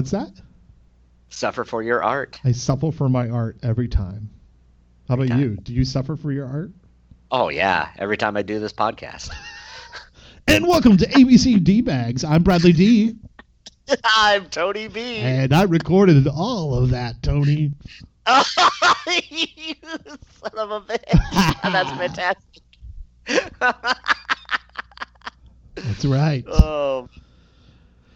What's that? Suffer for your art. I suffer for my art every time. How about time. you? Do you suffer for your art? Oh yeah, every time I do this podcast. And welcome to ABC D Bags. I'm Bradley D, I'm Tony B. and I recorded all of that, Tony. you son of a bitch. That's fantastic. That's right. oh,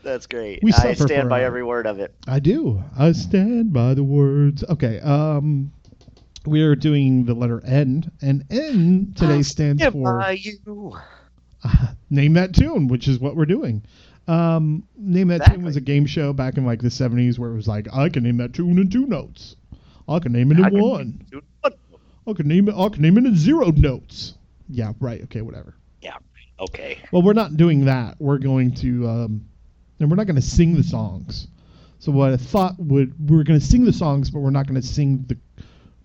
that's great. We I stand by our- every word of it. I do. I stand by the words. Okay. Um, we are doing the letter N, and N today stands Stand for by you. Name That Tune, which is what we're doing. Um, Name That Tune was a game show back in like the 70s where it was like, I can name that tune in two notes. I can name it in can- one. I can name it. I can name it in zero notes. Yeah, right. Okay, whatever. Yeah. Okay. Well, we're not doing that. We're going to, um, and we're not going to sing the songs. So what I thought would we're going to sing the songs, but we're not going to sing the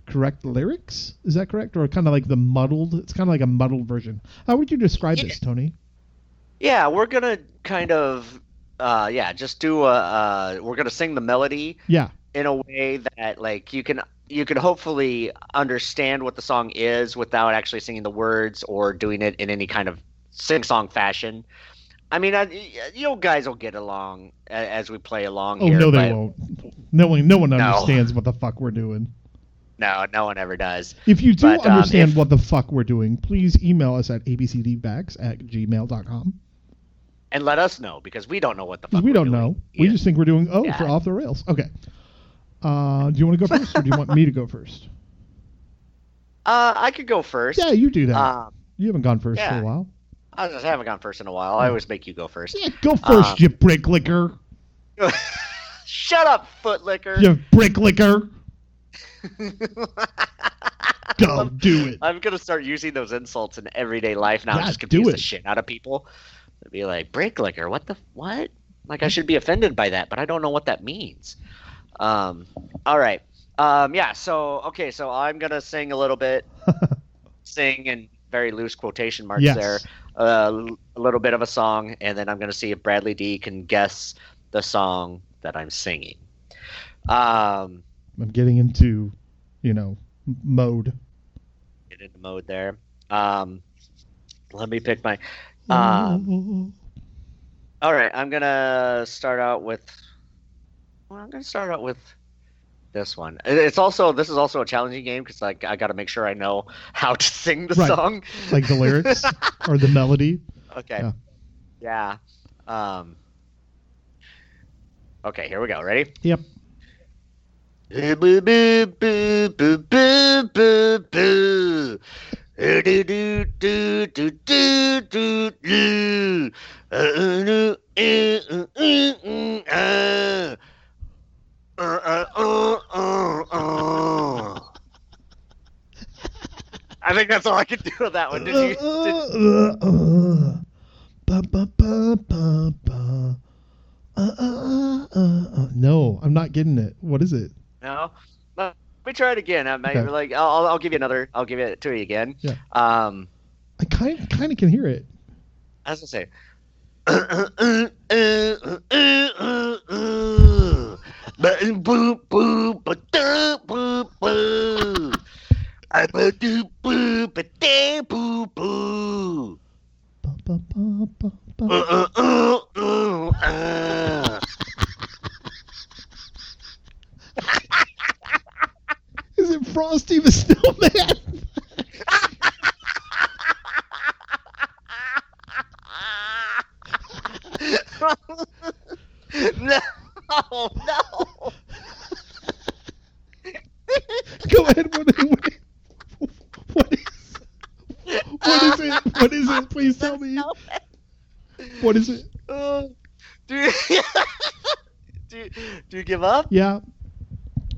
correct lyrics. Is that correct, or kind of like the muddled? It's kind of like a muddled version. How would you describe Yeah. this, Tony? Yeah, we're gonna kind of, uh, yeah, just do a. Uh, we're gonna sing the melody Yeah, in a way that like you can you can hopefully understand what the song is without actually singing the words or doing it in any kind of sing song fashion. I mean, I, you guys will get along as we play along Oh here. no, they won't. No one, no one No. understands what the fuck we're doing. No, no one ever does. If you do But, um, understand if- what the fuck we're doing, please email us at abcdbags at gmail.com. And let us know because we don't know what the fuck. we we're don't doing. know. We just think we're doing oh Yeah. for off the rails. Okay. Uh, do you want to go first, or do you want me to go first? Uh, I could go first. Yeah, you do that. Um, you haven't gone first for a while. I just haven't gone first in a while. I always make you go first. Yeah, go first, Um, you brick licker. Shut up, foot licker. You brick licker. Go do it. I'm gonna start using those insults in everyday life now. Yeah, just do confuse the it. shit out of people. They'd be like, "Break liquor? What the what?" Like I should be offended by that, but I don't know what that means. Um, all right. Um, yeah. So okay. So I'm gonna sing a little bit. sing in very loose quotation marks Yes. there. Uh, a little bit of a song, and then I'm gonna see if Bradley D can guess the song that I'm singing. Um, I'm getting into, you know, mode. get into mode there. Um, let me pick my. Um, all right, I'm gonna start out with. Well, I'm gonna start out with this one. It's also this is also a challenging game because like I got to make sure I know how to sing the Right. song. like the lyrics or the melody. Okay. Yeah. Yeah. Um. Okay, here we go. Ready? Yep. Boo, boo, boo, boo, boo, boo, boo, boo. Uh. Uh, uh, uh, uh, uh, uh, uh. Uh, uh, uh, uh, uh. I think that's all I could do with that one. Did you? Did, Uh, uh, ba, ba, ba. Uh, uh, uh, uh. No, I'm not getting it. What is it? no. Let me try it again. I might Okay. like. I'll, I'll give you another. I'll give it to you again. Yeah. Um. I kind kind of can hear it. As I say. Button boo boo ba da boo boo. I ba do boo ba da boo boo. Ba, ba, ba, ba, ba. Uh uh uh uh. uh. Is it Frosty the Snowman? no, no. Go ahead. What, what, what is what is it? What is it? Please tell me. What is it? Uh, do you, do you, do you give up? Yeah.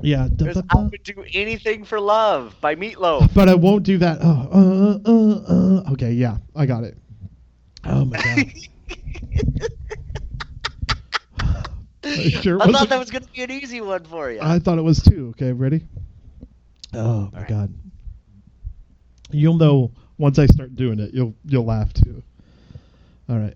Yeah. da, There's ba, I would do anything for love by Meat Loaf. But I won't do that. Oh, uh, uh, uh. Okay, yeah, I got it. Oh my god. I sure I thought that was gonna be an easy one for you. I thought it was too. Okay, ready? Oh my right. god. You'll know once I start doing it. You'll you'll laugh too. All right.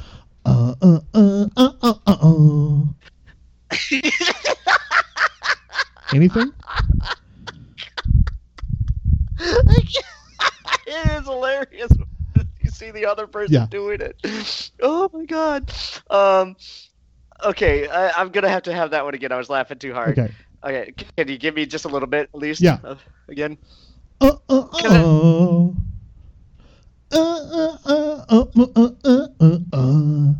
Anything? it is hilarious. You see the other person Yeah. doing it. Oh my god. Um. Okay, I, I'm gonna have to have that one again. I was laughing too hard. Okay. Okay, can you give me just a little bit at least? Yeah. Uh, again. Uh, uh, uh. Uh, uh, uh, uh, uh, uh, uh, uh.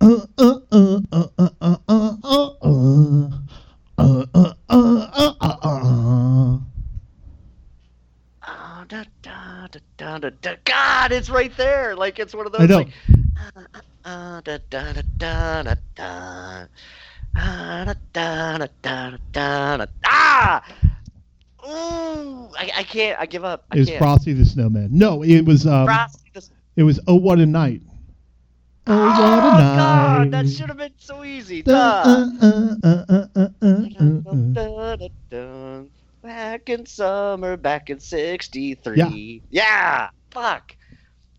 Uh, uh, uh, uh, uh, uh, uh, uh, uh. Uh, uh, uh, uh, uh, uh. Oh, da, da, da, da, da. God, it's right there. Like it's one of those. I know. Like, uh, uh, da, da, da, da, da, da. Ah, da, da, da, da, da, da. Ah! Ooh, I, I can't. I give up. I It was can't. Frosty the Snowman. No, it was um, Frosty the- it was Oh What a Night. Oh, Oh, what a night. God, that should have been so easy. Uh, uh, uh, uh, uh, uh, uh, uh. Back in summer, back in '63. Yeah. Fuck.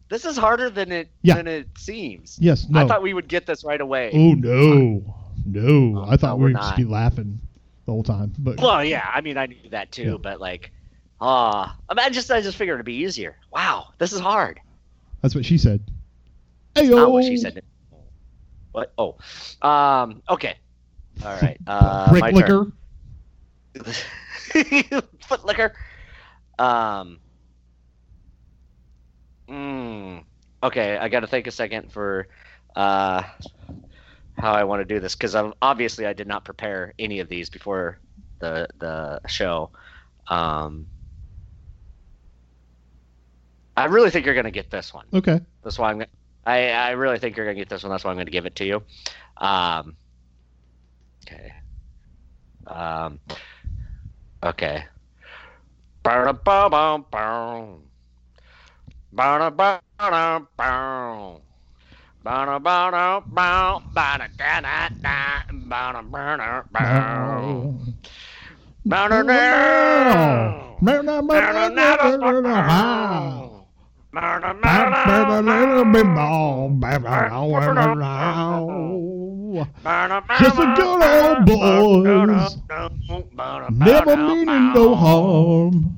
This is harder than it Yeah. than it seems. Yes, no. I thought we would get this right away. Oh no, no! Oh, I thought no, we would just be laughing the whole time. But Well, yeah. I mean, I knew that too, Yeah. but like, ah, I, mean, I just I just figured it'd be easier. Wow, this is hard. that's what she said. Hey Not what she said. What? Oh. Um. Okay. All right. Uh, Brick my liquor. turn. Foot liquor. Um. Mm, okay, I got to think a second for uh, how I want to do this because obviously I did not prepare any of these before the the show. Um, I really think you're gonna get this one. Okay. That's why I'm. I I really think you're gonna get this one. That's why I'm gonna give it to you. Um. Okay. Um. Okay. Just a good old boys, never meaning no harm.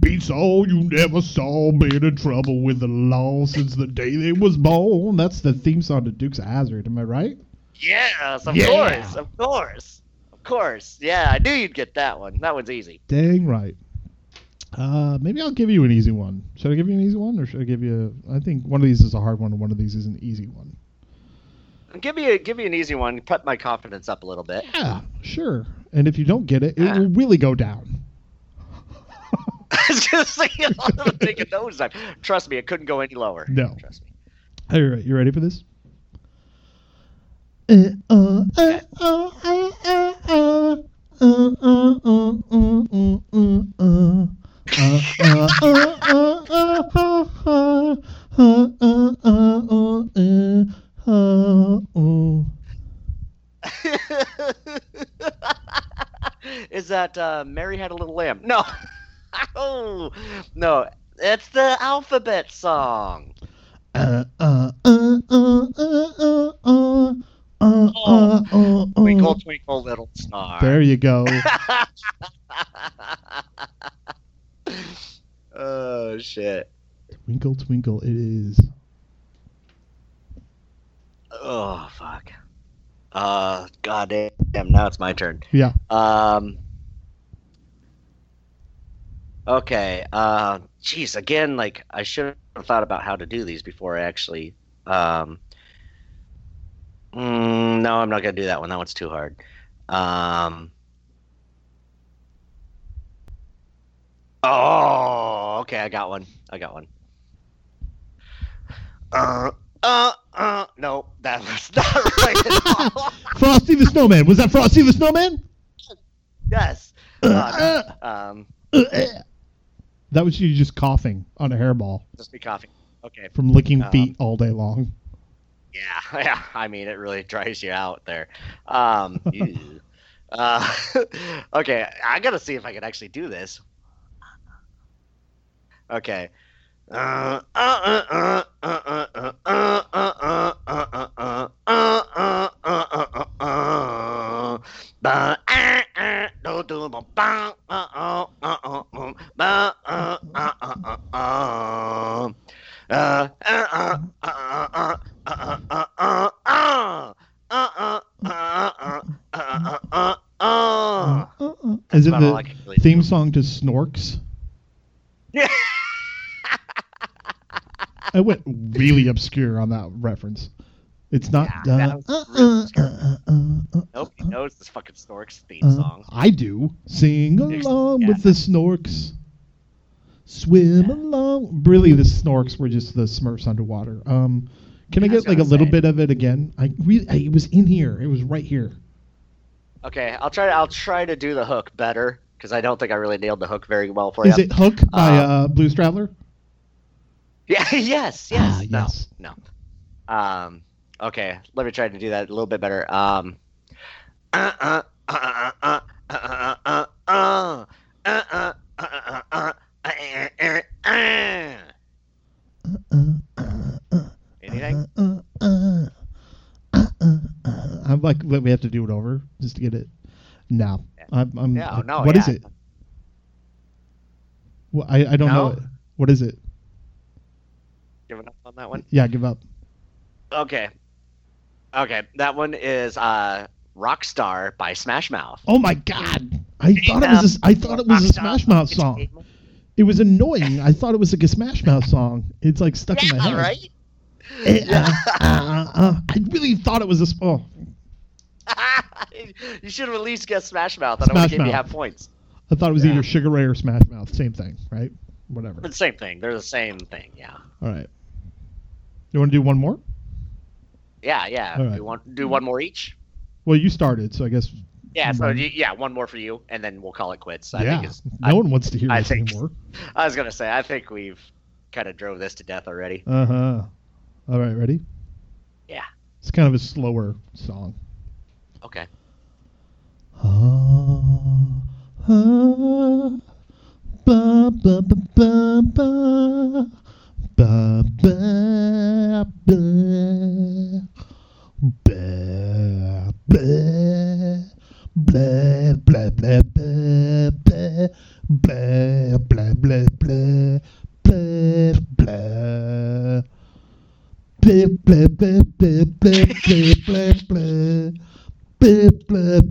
Beats all you never saw, been in trouble with the law since the day they was born. That's the theme song to Dukes of Hazzard, am I right? Yes, of Yeah. course, of course, of course. Yeah, I knew you'd get that one. That one's easy. Dang right. Uh, maybe I'll give you an easy one. Should I give you an easy one, or should I give you? A, I think one of these is a hard one, and one of these is an easy one. Give me a give me an easy one. Put my confidence up a little bit. Yeah, sure. And if you don't get it, it ah. will really go down. I was gonna I'm taking those up. Trust me, it couldn't go any lower. No. Trust me. All right, you ready for this? Eh, uh, eh, uh, eh, uh, uh, uh, uh, Mary had a little lamb. No, oh no, it's the alphabet song. Uh, uh, uh, uh, uh, uh, uh, uh, oh. uh, uh, uh, twinkle, twinkle, little star. There you go. oh, shit. Twinkle, twinkle, it is. Oh, fuck. Uh, goddamn, now it's my turn. Yeah. Um, Okay. Uh. Jeez. Again, like I should have thought about how to do these before I actually. Um. mm, no, I'm not gonna do that one. That one's too hard. Um. Oh. Okay. I got one. I got one. Uh. Uh. Uh. No, that was not right at all. Frosty the Snowman. Was that Frosty the Snowman? yes. Uh, Uh, no. Um. That was you just coughing on a hairball Just be coughing. Okay. from licking Um, feet all day long. Yeah, yeah. I mean, it really dries you out there. Um, uh, okay, I gotta see if I can actually do this. Okay. Uh, uh, uh, Is it the theme song to Snorks? Yeah. I went really obscure on that reference. It's not. Yeah, that uh, uh, uh, uh, uh, knows this fucking Snorks theme uh, song. I do. Sing along Yeah. with the Snorks. Swim Yeah. along. Really, the Snorks were just the Smurfs underwater. Um, can I I get like a gonna little bit of it again? I really, it was in here. It was right here. Okay, I'll try. To, I'll try to do the hook better because I don't think I really nailed the hook very well for Is you. it Hook by Uh, uh, Blues Traveler? Yeah. yes. Yes. Ah, no. yes. No. Um. Okay. Let me try to do that a little bit better. Um. Uh. Uh. Uh. Uh. Uh. Uh. Uh. Uh. Uh. Uh. Uh. Uh. Uh. Uh. Uh. Anything? Uh, uh, uh, uh, uh. Uh uh uh uh uh? I'm like, let we have to do it over just to get it. No, I'm. I'm No, no, What is yeah. it? Well, I I don't know. No? It. What is it? Giving up on that one. Yeah, give up. Okay. Okay. That one is uh Rockstar by Smash Mouth. Oh my God! I thought it was. A, I thought it was a Smash Mouth song. It was annoying. I thought it was like a Smash Mouth song. It's like stuck in my head. right? Eh, Yeah. uh, uh, uh, I really thought it was a Oh, you should have at least guessed Smash Mouth, I have given you half points. I thought it was Yeah. either Sugar Ray or Smash Mouth. Same thing, right? Whatever. But same thing. They're the same thing. Yeah. All right. You want to do one more? Yeah. Yeah. Do right. you want do one more each? Well, you started, so I guess. Yeah. So One. you, yeah, one more for you, and then we'll call it quits. I yeah. no I, one wants to hear I this think- anymore. I was gonna say I think we've kind of drove this to death already. Uh huh. All right, ready? Yeah. It's kind of a slower song. Okay. Ah, ah, ba, ba, ba, ba, ba, ba, ba,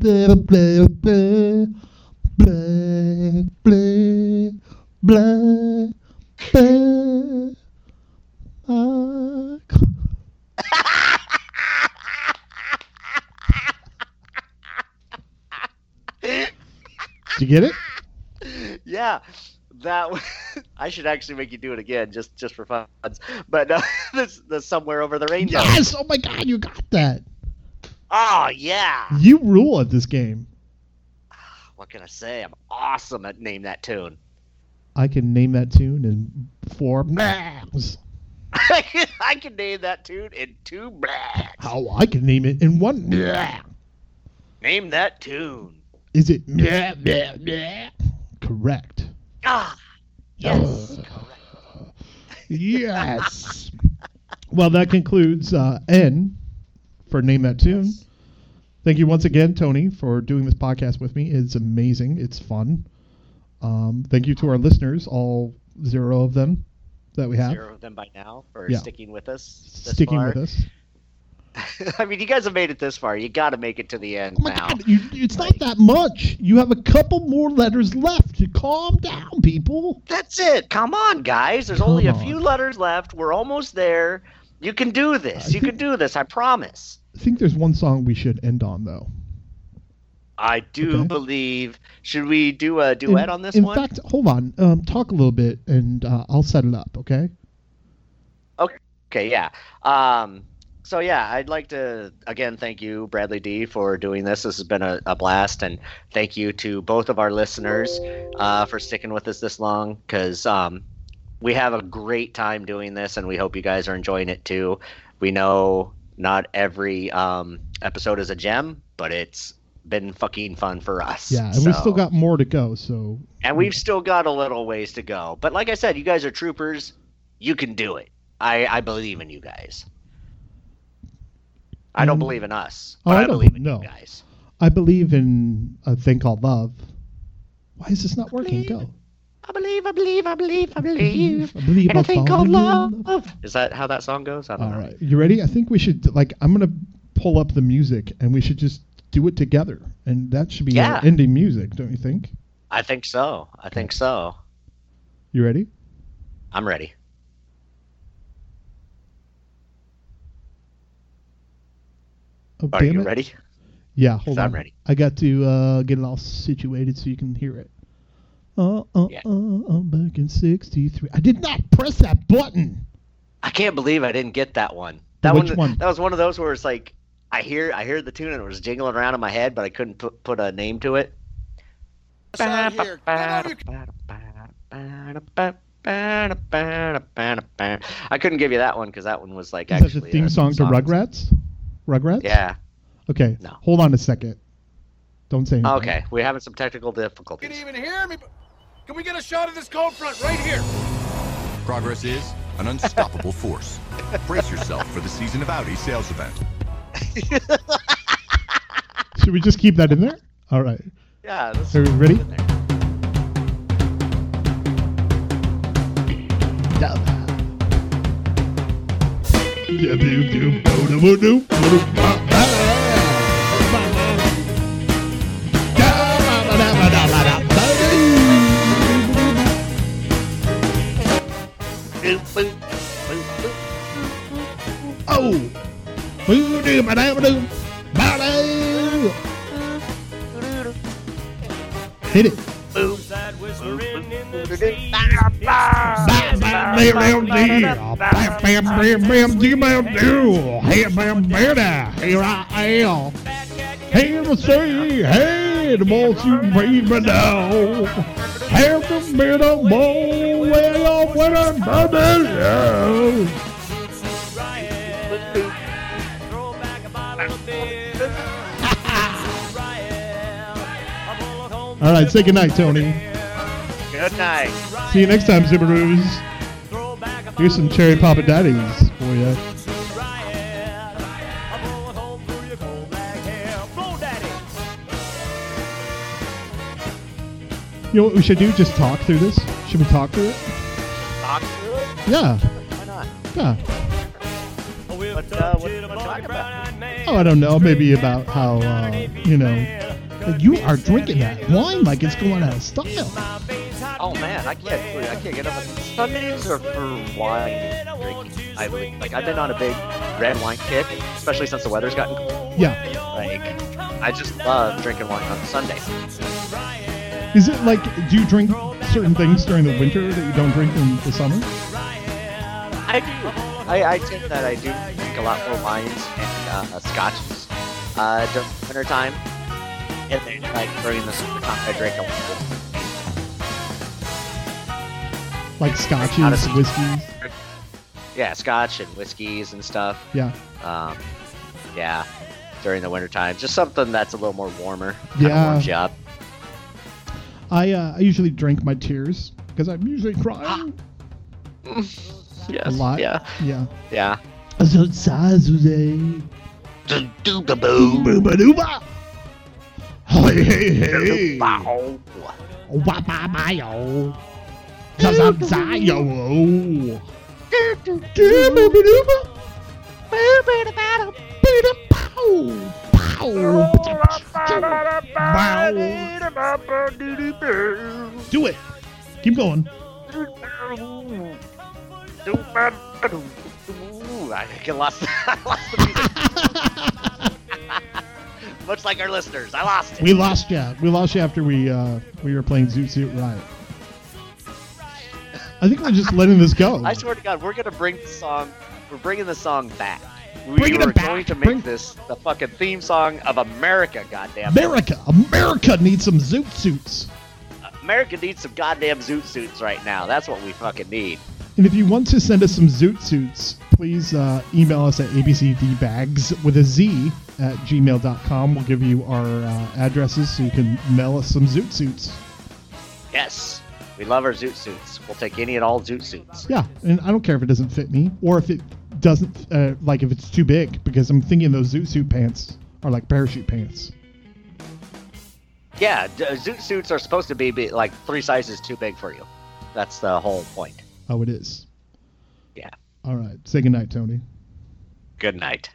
blah, blah, blah, blah. Blah, blah, blah. Ah. Did you get it? yeah, that w- I should actually make you do it again just just for fun. But uh, this the somewhere over the rainbow. Yes! Oh my god, you got that. Oh yeah. You rule at this game. What can I say? I'm awesome at name that tune. I can name that tune in four blanks. I can, I can name that tune in two blacks. How I can name it in one. blah. Name that tune. Is it blah, blah, blah? correct? Ah, yes. Correct. Yes. well, that concludes uh, N for Name That Tune. Yes. Thank you once again, Tony, for doing this podcast with me. It's amazing. It's fun. Um, thank you to our listeners, all zero of them that we have, Zero of them by now for Yeah. sticking with us. Sticking far. with us. I mean, you guys have made it this far. You got to make it to the end Oh my now. God, you, it's not that much. You have a couple more letters left. Calm down, people. That's it. Come on, guys. There's only a Come few letters left. We're almost there. You can do this. I you think- can do this. I promise. I think there's one song we should end on, though. I do Okay. believe. Should we do a duet in, on this in one? In fact, hold on. Um, talk a little bit, and uh, I'll set it up. Okay. okay, yeah. Um, so yeah, I'd like to again thank you, Bradley D, for doing this. This has been a, a blast, and thank you to both of our listeners uh, for sticking with us this long. Because um, we have a great time doing this, and we hope you guys are enjoying it too. We know not every um, episode is a gem, but it's been fucking fun for us. Yeah, and we So- still got more to go. So and we've still got a little ways to go. But like I said, you guys are troopers. You can do it. I, I believe in you guys. I don't Um, believe in us, oh, I I, don't- believe in no. you guys. I believe in a thing called love. Why is this not working? Go. I believe, I believe, I believe, I believe. I believe And a I'll thing called in love. Is that how that song goes? I don't All know. right, you ready? I think we should like. I'm gonna pull up the music, and we should just do it together, and that should be Yeah. our ending music, don't you think? I think so. I think so. You ready? I'm ready. Oh, Are you it. ready? Yeah, hold on. I'm ready. I got to uh, get it all situated so you can hear it. Uh, uh, Yeah. uh, I'm back in '63. I did not press that button. I can't believe I didn't get that one. That Which one, one? That was one of those where it's like I hear I hear the tune and it was jingling around in my head, but I couldn't put put a name to it. Out here. Get out of here. I couldn't give you that one because that one was like Is that actually the theme a song to. Rugrats? Rugrats? Yeah. Okay. No. Hold on a second. Don't say anything. Okay. We're having some technical difficulties. You can difficulties. even hear me. But- Can we get a shot of this cold front right here? Progress is an unstoppable force. Brace yourself for the season of Audi sales event. Should we just keep that in there? All right. Yeah. This Are we ready? in there. Yeah, do, do, do, do, do, do, Hit it. Here I am. Here to see. Hey, the boss you breathe me down. Have a bit of more way of winning, baby. All right, say goodnight, Tony. Good night. See you next time, Zipperoos. Throw back a Here's some Cherry Poppin' Daddies for you. riot. A bullet hole through your cold black hair. Blow daddy. You know what we should do? Just talk through this. Should we talk through it? Talk through it? Yeah, Why not? yeah. What, uh, what- what talk about? Oh, I don't know. Maybe about how, uh, you know, like you are drinking that wine like it's going out of style. My veins hot Oh man, I can't. I can't get up. Sundays are for wine drinking. I would like. I've been on a big red wine kick, especially since the weather's gotten cold. Yeah. Like, I just love drinking wine on Sunday. Is it like, do you drink certain things during the winter that you don't drink in the summer? I do. I, I think that I do drink a lot more wines and uh, scotches uh, during winter time. And then, like during the summertime, I drink a. Like scotches, whiskeys? Yeah, scotch and whiskeys and stuff. Yeah. Um, yeah, during the wintertime. just something that's a little more warmer. Yeah. warms you up. I, uh, I usually drink my tears because I'm usually crying Yes. a lot. Yeah. Yeah. Yeah. Do-do-ba-boo. Booba dooba. Hey, hey, hey hey, hey, hey. Bow. Bow, bow, bow. 嘿嘿嘿，爆！我爸爸爸有，十三仔有。Do it. Keep going. I lost, I lost the music. Much like our listeners, I lost it. We lost you. We lost you after we uh, we were playing Zoot Suit Riot. I think we're just letting this go. I swear to God, we're gonna bring the song. We're bringing the song back. We it back. going to make Bring- this the fucking theme song of America, goddamn. America, America needs some zoot suits. America needs some goddamn zoot suits right now. That's what we fucking need. And if you want to send us some zoot suits, please uh, email us at abcdbags with a Z at gmail.com. We'll give you our uh, addresses so you can mail us some zoot suits. Yes. We love our zoot suits. We'll take any and all zoot suits. Yeah, and I don't care if it doesn't fit me or if it doesn't, uh, like if it's too big, because I'm thinking those zoot suit pants are like parachute pants. Yeah, d- zoot suits are supposed to be, be like three sizes too big for you. That's the whole point. Oh, it is. Yeah. All right. Say goodnight, Tony. Good night.